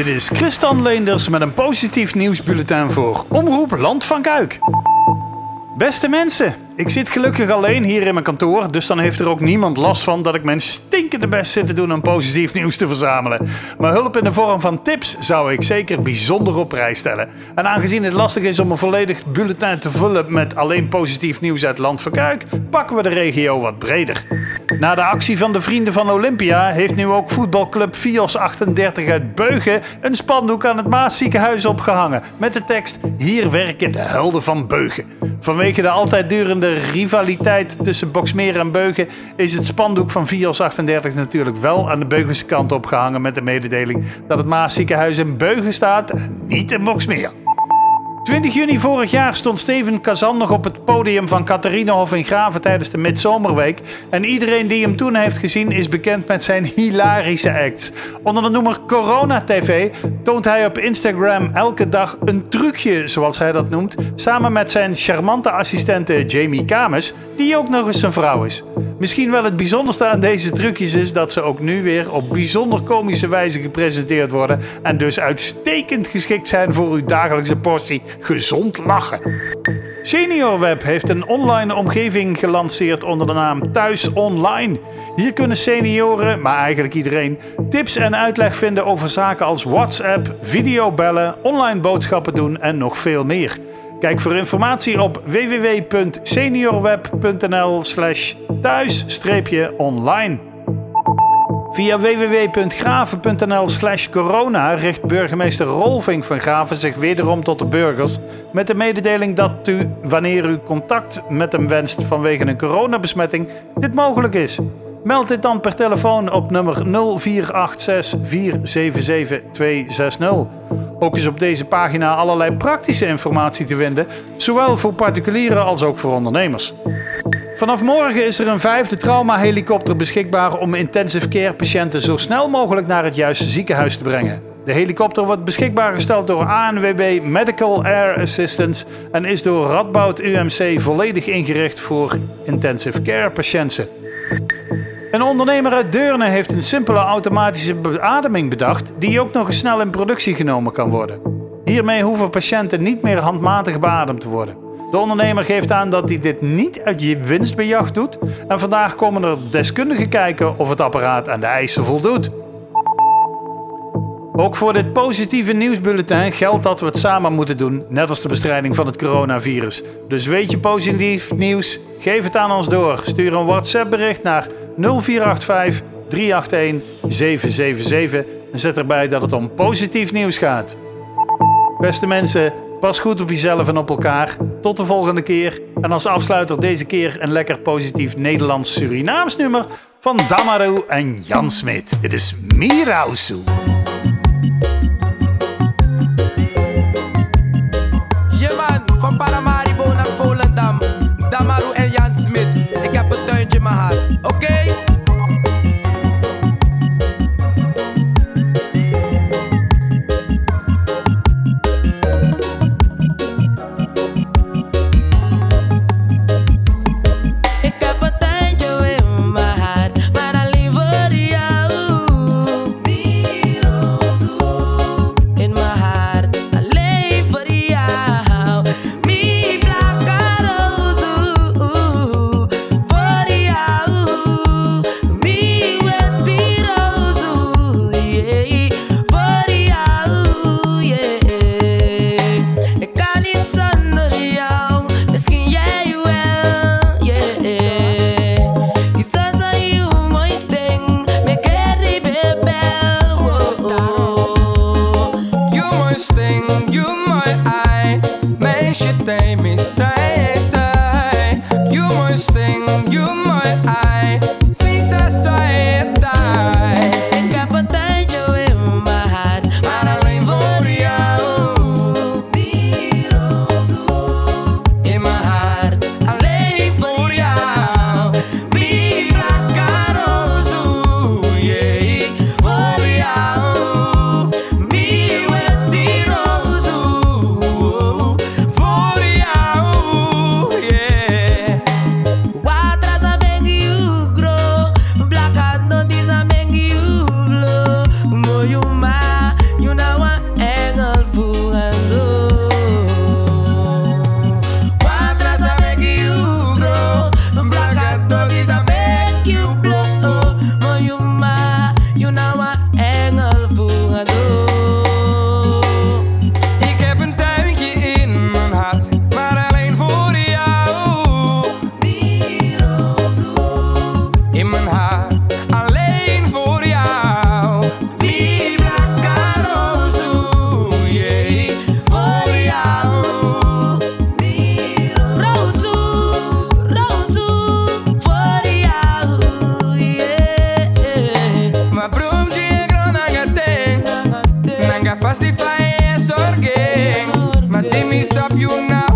Dit is Christian Leenders met een positief nieuwsbulletin voor Omroep Land van Kuik. Beste mensen, ik zit gelukkig alleen hier in mijn kantoor, dus dan heeft er ook niemand last van dat ik mijn stinkende best zit te doen om positief nieuws te verzamelen. Maar hulp in de vorm van tips zou ik zeker bijzonder op prijs stellen. En aangezien het lastig is om een volledig bulletin te vullen met alleen positief nieuws uit Land van Kuik, pakken we de regio wat breder. Na de actie van de Vrienden van Olympia heeft nu ook voetbalclub Fios 38 uit Beugen een spandoek aan het Maasziekenhuis opgehangen met de tekst Hier werken de helden van Beugen. Vanwege de altijd durende rivaliteit tussen Boksmeer en Beugen is het spandoek van Fios 38 natuurlijk wel aan de Beugense kant opgehangen met de mededeling dat het Maasziekenhuis in Beugen staat en niet in Boksmeer. 20 juni vorig jaar stond Steven Kazan nog op het podium van Catharinahof in Graven tijdens de Midzomerweek. En iedereen die hem toen heeft gezien is bekend met zijn hilarische acts. Onder de noemer Corona TV toont hij op Instagram elke dag een trucje, zoals hij dat noemt, samen met zijn charmante assistente Jamie Kames, die ook nog eens zijn vrouw is. Misschien wel het bijzonderste aan deze trucjes is dat ze ook nu weer op bijzonder komische wijze gepresenteerd worden en dus uitstekend geschikt zijn voor uw dagelijkse portie gezond lachen. SeniorWeb heeft een online omgeving gelanceerd onder de naam Thuis Online. Hier kunnen senioren, maar eigenlijk iedereen, tips en uitleg vinden over zaken als WhatsApp, videobellen, online boodschappen doen en nog veel meer. Kijk voor informatie op www.seniorweb.nl/slash thuis-online. Via www.graven.nl slash corona richt burgemeester Rolving van Graven zich wederom tot de burgers met de mededeling dat u, wanneer u contact met hem wenst vanwege een coronabesmetting, dit mogelijk is. Meld dit dan per telefoon op nummer 0486 477 260. Ook is op deze pagina allerlei praktische informatie te vinden, zowel voor particulieren als ook voor ondernemers. Vanaf morgen is er een vijfde traumahelikopter beschikbaar om intensive care patiënten zo snel mogelijk naar het juiste ziekenhuis te brengen. De helikopter wordt beschikbaar gesteld door ANWB Medical Air Assistance en is door Radboud UMC volledig ingericht voor intensive care patiënten. Een ondernemer uit Deurne heeft een simpele automatische beademing bedacht die ook nog eens snel in productie genomen kan worden. Hiermee hoeven patiënten niet meer handmatig beademd te worden. De ondernemer geeft aan dat hij dit niet uit je winstbejag doet en vandaag komen er deskundigen kijken of het apparaat aan de eisen voldoet. Ook voor dit positieve nieuwsbulletin geldt dat we het samen moeten doen, net als de bestrijding van het coronavirus. Dus weet je positief nieuws? Geef het aan ons door. Stuur een WhatsApp bericht naar 0485 381 777 en zet erbij dat het om positief nieuws gaat. Beste mensen, pas goed op jezelf en op elkaar. Tot de volgende keer. En als afsluiter deze keer een lekker positief Nederlands-Surinaams nummer van Damaru en Jan Smit. Dit is Mirausu. Quasi fai esorghe Ma dimmi sta più una